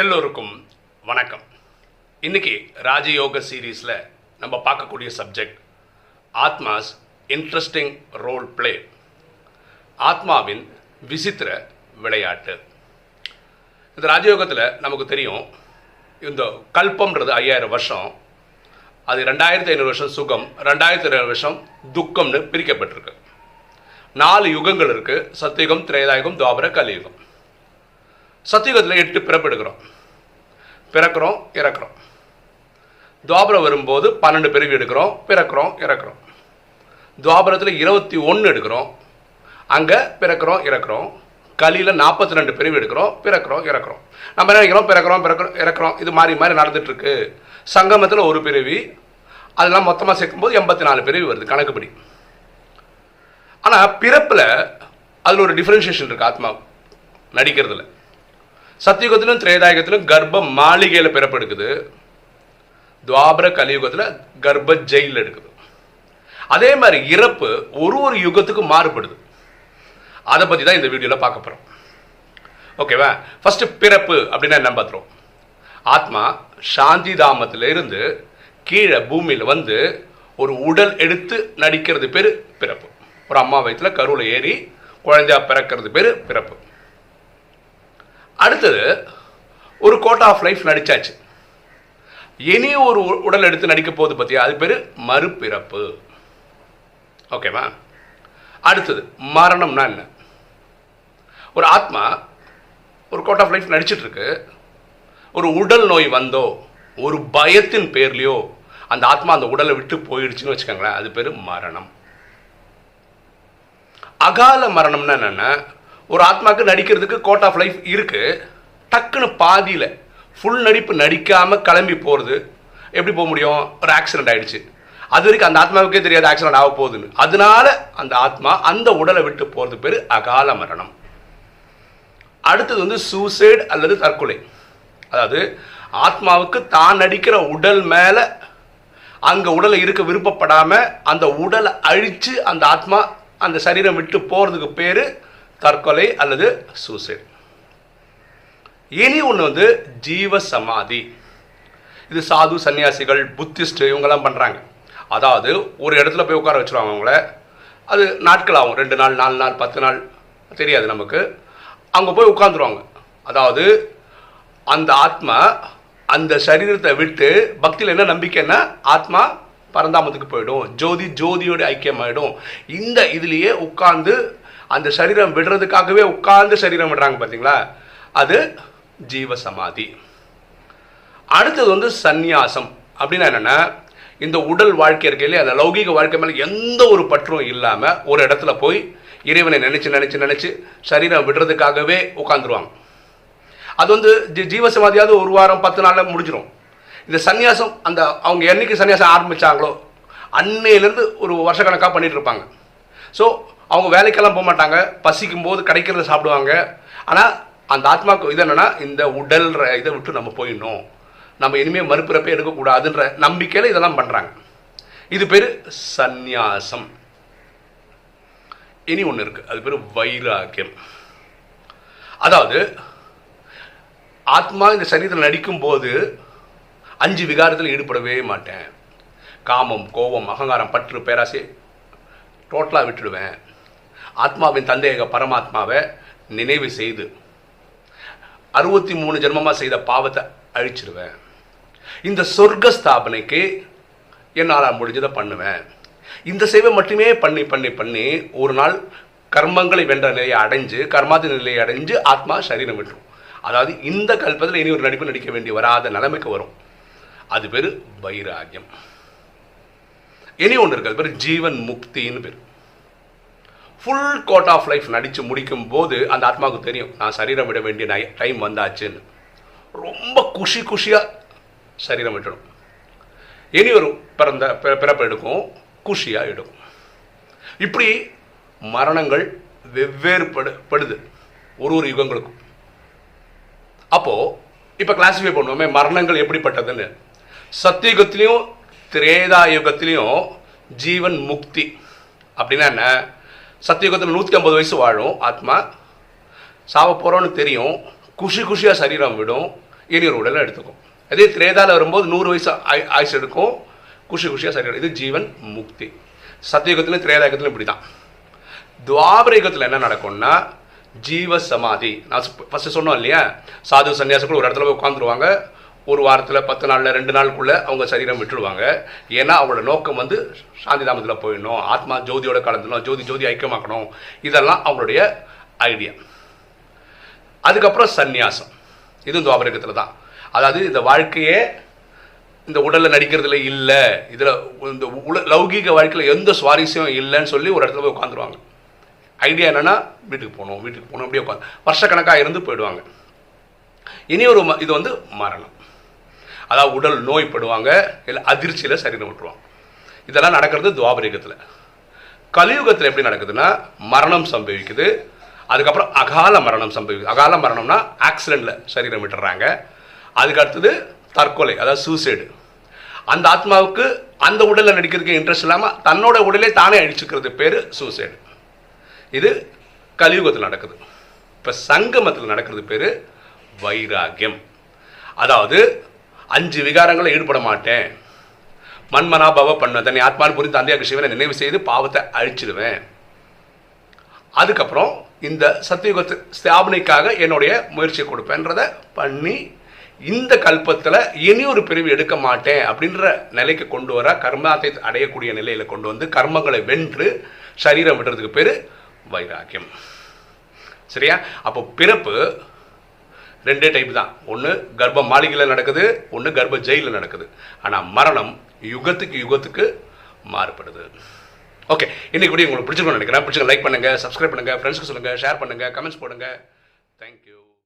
எல்லோருக்கும் வணக்கம். இன்னைக்கு ராஜயோக சீரீஸில் நம்ம பார்க்கக்கூடிய சப்ஜெக்ட் ஆத்மாஸ் இன்ட்ரெஸ்டிங் ரோல் ப்ளே. ஆத்மாவின் விசித்திர விளையாட்டு. இந்த ராஜயோகத்தில் நமக்கு தெரியும் இந்த கல்பம்ன்றது ஐயாயிரம் வருஷம் அது ரெண்டாயிரத்தி ஐநூறு வருஷம் சுகம் ரெண்டாயிரத்தி ஐநூறு வருஷம் துக்கம்னு பிரிக்கப்பட்டிருக்கு. நாலு யுகங்கள் இருக்குது சத்தியுகம் திரேதாயுகம் துவாபர கலியுகம். சத்தியுகத்தில் எட்டு பிறப்பு எடுக்கிறோம் பிறக்கிறோம் இறக்குறோம். துவாபரம் வரும்போது பன்னெண்டு பிறவி எடுக்கிறோம் பிறக்கிறோம் இறக்குறோம். துவாபரத்தில் இருபத்தி ஒன்று எடுக்கிறோம். அங்கே பிறக்கிறோம் இறக்குறோம். கலியில் நாற்பத்தி ரெண்டு பிரிவு எடுக்கிறோம் பிறக்கிறோம் இறக்குறோம். நம்ம நினைக்கிறோம்? பிறக்கிறோம் பிறக்கிறோம் இறக்குறோம். இது மாறி மாறி நடந்துட்டுருக்கு. சங்கமத்தில் ஒரு பிரிவி அதெல்லாம் மொத்தமாக சேர்க்கும்போது எண்பத்தி நாலு பிரிவு வருது கணக்குப்படி. ஆனால் பிறப்பில் அதில் ஒரு டிஃப்ரென்ஷியேஷன் இருக்குது ஆத்மா நடிக்கிறதுல. சத்தியுகத்திலும் திரேதாயுகத்திலும் கர்ப்ப மாளிகையில் பிறப்பெடுக்குது. துவாபர கலியுகத்தில் கர்ப்ப ஜெயிலில் எடுக்குது. அதே மாதிரி இறப்பு ஒரு ஒரு யுகத்துக்கும் மாறுபடுது. அதை பற்றி தான் இந்த வீடியோவில் பார்க்க போகிறோம் ஓகேவா ஃபஸ்ட்டு பிறப்பு அப்படின்னா என்ன பார்த்துருவோம் ஆத்மா சாந்தி தாமத்தில் இருந்து கீழே பூமியில் வந்து ஒரு உடல் எடுத்து நடிக்கிறது பேர் பிறப்பு. ஒரு அம்மா வயிற்றில் கருவில் ஏறி குழந்தையா பிறக்கிறது பேர் பிறப்பு. அடுத்தது ஒரு கோட் ஆஃப் லைஃப் நடிச்சாச்சு. இனி ஒரு உடல் எடுத்து நடிக்க போகுது பற்றியா அது பேர் மறுபிறப்பு. ஓகேவா அடுத்தது மரணம்னா என்ன? ஒரு ஆத்மா ஒரு கோட் ஆஃப் லைஃப் நடிச்சிட்ருக்கு. ஒரு உடல் நோய் வந்தோ ஒரு பயத்தின் பேர்லையோ அந்த ஆத்மா அந்த உடலை விட்டு போயிடுச்சுன்னு வச்சுக்கோங்களேன் அது பேர் மரணம். அகால மரணம்னா என்னென்ன ஒரு ஆத்மாக்கு நடிக்கிறதுக்கு கோட் ஆஃப் லைஃப் இருக்குது டக்குன்னு பாதியில் ஃபுல் நடிப்பு நடிக்காமல் கிளம்பி போகிறது எப்படி போக முடியும்? ஒரு ஆக்சிடென்ட் ஆகிடுச்சு அது வரைக்கும் அந்த ஆத்மாவுக்கே தெரியாது ஆக்சிடென்ட் ஆக போகுதுன்னு. அதனால அந்த ஆத்மா அந்த உடலை விட்டு போகிறது பேர் அகால மரணம். அடுத்தது வந்து சூசைட் அல்லது தற்கொலை. அதாவது ஆத்மாவுக்கு தான் நடிக்கிற உடல் மேலே அங்கே உடலை இருக்க விருப்பப்படாமல் அந்த உடலை அழித்து அந்த ஆத்மா அந்த சரீரம் விட்டு போகிறதுக்கு பேர் தற்கொலை அல்லது சூசைட். இனி ஒன்று வந்து ஜீவ சமாதி இது சாது சன்னியாசிகள் புத்திஸ்ட் இவங்கெல்லாம் பண்ணுறாங்க அதாவது ஒரு இடத்துல போய் உட்கார வச்சுருவாங்க அவங்கள. அது நாட்கள் ஆகும் ரெண்டு நாள் நாலு நாள் பத்து நாள். தெரியாது நமக்கு. அங்கே போய் உட்காந்துருவாங்க அதாவது அந்த ஆத்மா அந்த சரீரத்தை விட்டு பக்தியில் என்ன நம்பிக்கைன்னா ஆத்மா பரந்தாமத்துக்கு போயிடும். ஜோதி ஜோதியோட ஐக்கியமாயிடும். இந்த இதுலேயே உட்கார்ந்து அந்த சரீரம் விடுறதுக்காகவே உட்கார்ந்து சரீரம் விடுறாங்க பார்த்தீங்களா அது ஜீவ சமாதி அடுத்தது வந்து சந்நியாசம். அப்படின்னா என்னென்னா இந்த உடல் வாழ்க்கை இருக்கையிலே அந்த லௌகீக வாழ்க்கை மேலே எந்த ஒரு பற்றும் இல்லாமல் ஒரு இடத்துல போய் இறைவனை நினச்சி நினச்சி நினச்சி சரீரம் விடுறதுக்காகவே உட்காந்துருவாங்க அது வந்து ஜி ஜீவ சமாதியாவது ஒரு வாரம் பத்து நாளில் முடிஞ்சிடும் இந்த சந்நியாசம் அந்த அவங்க என்னைக்கு சன்னியாசம் ஆரம்பித்தாங்களோ அன்னையிலேருந்து ஒரு வருஷக்கணக்காக பண்ணிகிட்டு இருப்பாங்க. ஸோ அவங்க வேலைக்கெல்லாம் போக மாட்டாங்க. பசிக்கும் போது கிடைக்கிறத சாப்பிடுவாங்க. ஆனால் அந்த ஆத்மாவுக்கு இது என்னென்னா இந்த உடல்ற இதை விட்டு நம்ம போயிடணும். நம்ம இனிமேல் மறுபிறப்பே எடுக்கக்கூடாதுன்ற நம்பிக்கையில் இதெல்லாம் பண்ணுறாங்க இது பேர் சந்நியாசம். இனி ஒன்று இருக்குது அது பேர் வைராக்கியம். அதாவது ஆத்மா இந்த சரீரத்தில் நடிக்கும்போது அஞ்சு விகாரத்தில் ஈடுபடவே மாட்டேன். காமம் கோபம் அகங்காரம் பற்று பேராசை டோட்டலாக விட்டுடுவேன். ஆத்மாவின் தந்தையக பரமாத்மாவை நினைவு செய்து அறுபத்தி மூணு ஜென்மமாக செய்த பாவத்தை அழிச்சிடுவேன் இந்த சொர்க்க ஸ்தாபனைக்கு என்னால் முடிஞ்சதை பண்ணுவேன். இந்த சேவை மட்டுமே பண்ணி பண்ணி பண்ணி ஒரு நாள் கர்மங்களை வென்ற நிலையை அடைஞ்சு கர்மாதி நிலையை அடைஞ்சு ஆத்மா சரீரம் விட்டுரும். அதாவது இந்த கல்பத்தில் இனி ஒரு நடிப்பு நடிக்க வேண்டி வராத நிலைமைக்கு வரும். அது பேர் வைராகியம். இனி ஒன்று இருக்கு பேர் ஜீவன் முக்தின்னு பேர். ஃபுல் கோட் ஆஃப் லைஃப் நடித்து முடிக்கும் போது அந்த ஆத்மாவுக்கு தெரியும் நான் சரீரம் விட வேண்டிய டைம் வந்தாச்சுன்னு. ரொம்ப குஷி குஷியாக சரீரம் விட்டுடும். இனி ஒரு பிறந்த பிற- பிறப்பு எடுக்கும் குஷியாக எடுக்கும் இப்படி மரணங்கள் வெவ்வேறு படு படுது. ஒரு ஒரு யுகங்களுக்கும். அப்போது இப்போ கிளாஸிஃபை பண்ணுவோமே மரணங்கள் எப்படிப்பட்டதுன்னு. சத்தியுகத்திலையும் திரேதா யுகத்திலையும் ஜீவன் முக்தி. அப்படின்னா என்ன? சத்தியுகத்தில் நூற்றி ஐம்பது வயசு வாழும் ஆத்மா. சாவ போகிறோன்னு தெரியும். குஷி குஷியாக சரீரம் விடும். இனி ஒரு உடலை எடுத்துக்கும். அதே திரேதால வரும்போது நூறு வயசு ஆய் ஆயுசு எடுக்கும். குஷி குஷியாக சரீரம். இது ஜீவன் முக்தி. சத்தியுகத்திலும் திரேதாயுகத்திலும் இப்படி தான் துவாபரயுகத்தில் என்ன நடக்கும்னா ஜீவ சமாதி. நான் ஃபஸ்ட்டு சொன்னோம் இல்லையா? சாது சன்னியாசிகள் ஒரு இடத்துல போய் உட்காந்துருவாங்க ஒரு வாரத்தில் பத்து நாளில் ரெண்டு நாளுக்குள்ளே அவங்க சரீரம் விட்டுடுவாங்க ஏன்னா அவங்களோட நோக்கம் வந்து சாந்தி தாமத்தில் போயிடணும். ஆத்மா ஜோதியோட கலந்துடணும். ஜோதி ஜோதி ஐக்கியமாக்கணும். இதெல்லாம் அவங்களுடைய ஐடியா அதுக்கப்புறம் சந்நியாசம். இது துவாபரகத்தில் தான். அதாவது இந்த வாழ்க்கையே இந்த உடலில் நடிக்கிறதுல இல்லை. இதில் இந்த உல லௌகீக வாழ்க்கையில் எந்த சுவாரஸ்யம் இல்லைன்னு சொல்லி ஒரு இடத்துல போய் உட்காந்துருவாங்க ஐடியா என்னென்னா வீட்டுக்கு போகணும் வீட்டுக்கு போகணும் அப்படியே உட்காந்து வருஷக்கணக்காக இருந்து போயிடுவாங்க. இனி ஒரு இது வந்து மரணம். அதாவது உடல் நோய்படுவாங்க இல்லை அதிர்ச்சியில் சரீரம் விட்டுருவாங்க. இதெல்லாம் நடக்கிறது துவாபரிகத்தில் கலியுகத்தில் எப்படி நடக்குதுன்னா மரணம் சம்பவிக்குது. அதுக்கப்புறம் அகால மரணம் சம்பவிக்குது. அகால மரணம்னா ஆக்சிடெண்ட்டில் சரீரம் விட்டுறாங்க. அதுக்கு அடுத்தது தற்கொலை அதாவது சூசைடு அந்த ஆத்மாவுக்கு அந்த உடலில் நடிக்கிறதுக்கு இன்ட்ரெஸ்ட் இல்லாமல் தன்னோட உடலே தானே அழிச்சுக்கிறது பேர் சூசைடு இது கலியுகத்தில் நடக்குது. இப்போ சங்கமத்தில் நடக்கிறது பேர் வைராகியம். அதாவது அஞ்சு விகாரங்களை ஈடுபட மாட்டேன். மண்மனாபவ பண்ணுவேன். தன்னை ஆத்மான் புரிந்து தந்தையாக சிவனை நினைவு செய்து பாவத்தை அழிச்சிடுவேன். அதுக்கப்புறம் இந்த சத்தியுகத்து ஸ்தாபனைக்காக என்னுடைய முயற்சியை கொடுப்பேன்றத பண்ணி இந்த கல்பத்தில் இனி ஒரு பிரிவு எடுக்க மாட்டேன் அப்படின்ற நிலைக்கு கொண்டு வர கர்மாத்தை அடையக்கூடிய நிலையில் கொண்டு வந்து கர்மங்களை வென்று சரீரம் விடுறதுக்கு பேர் வைராக்கியம். சரியா? அப்போ பிறப்பு ரெண்டே டைப் தான். ஒன்று கர்ப்ப மாளிகையில் நடக்குது ஒன்று கர்ப்ப ஜெயிலில் நடக்குது. ஆனால் மரணம் யுகத்துக்கு யுகத்துக்கு மாறுபடுது. ஓகே இன்னைக்கு கூட உங்களுக்கு பிடிச்சிருக்கணும்னு நினைக்கிறேன். பிடிச்சிங்க லைக் பண்ணுங்கள் சப்ஸ்கிரைப் பண்ணுங்கள் ஃப்ரெண்ட்ஸ்க்கு சொல்லுங்கள் ஷேர் பண்ணுங்கள் கமெண்ட்ஸ் போடுங்க. தேங்க்யூ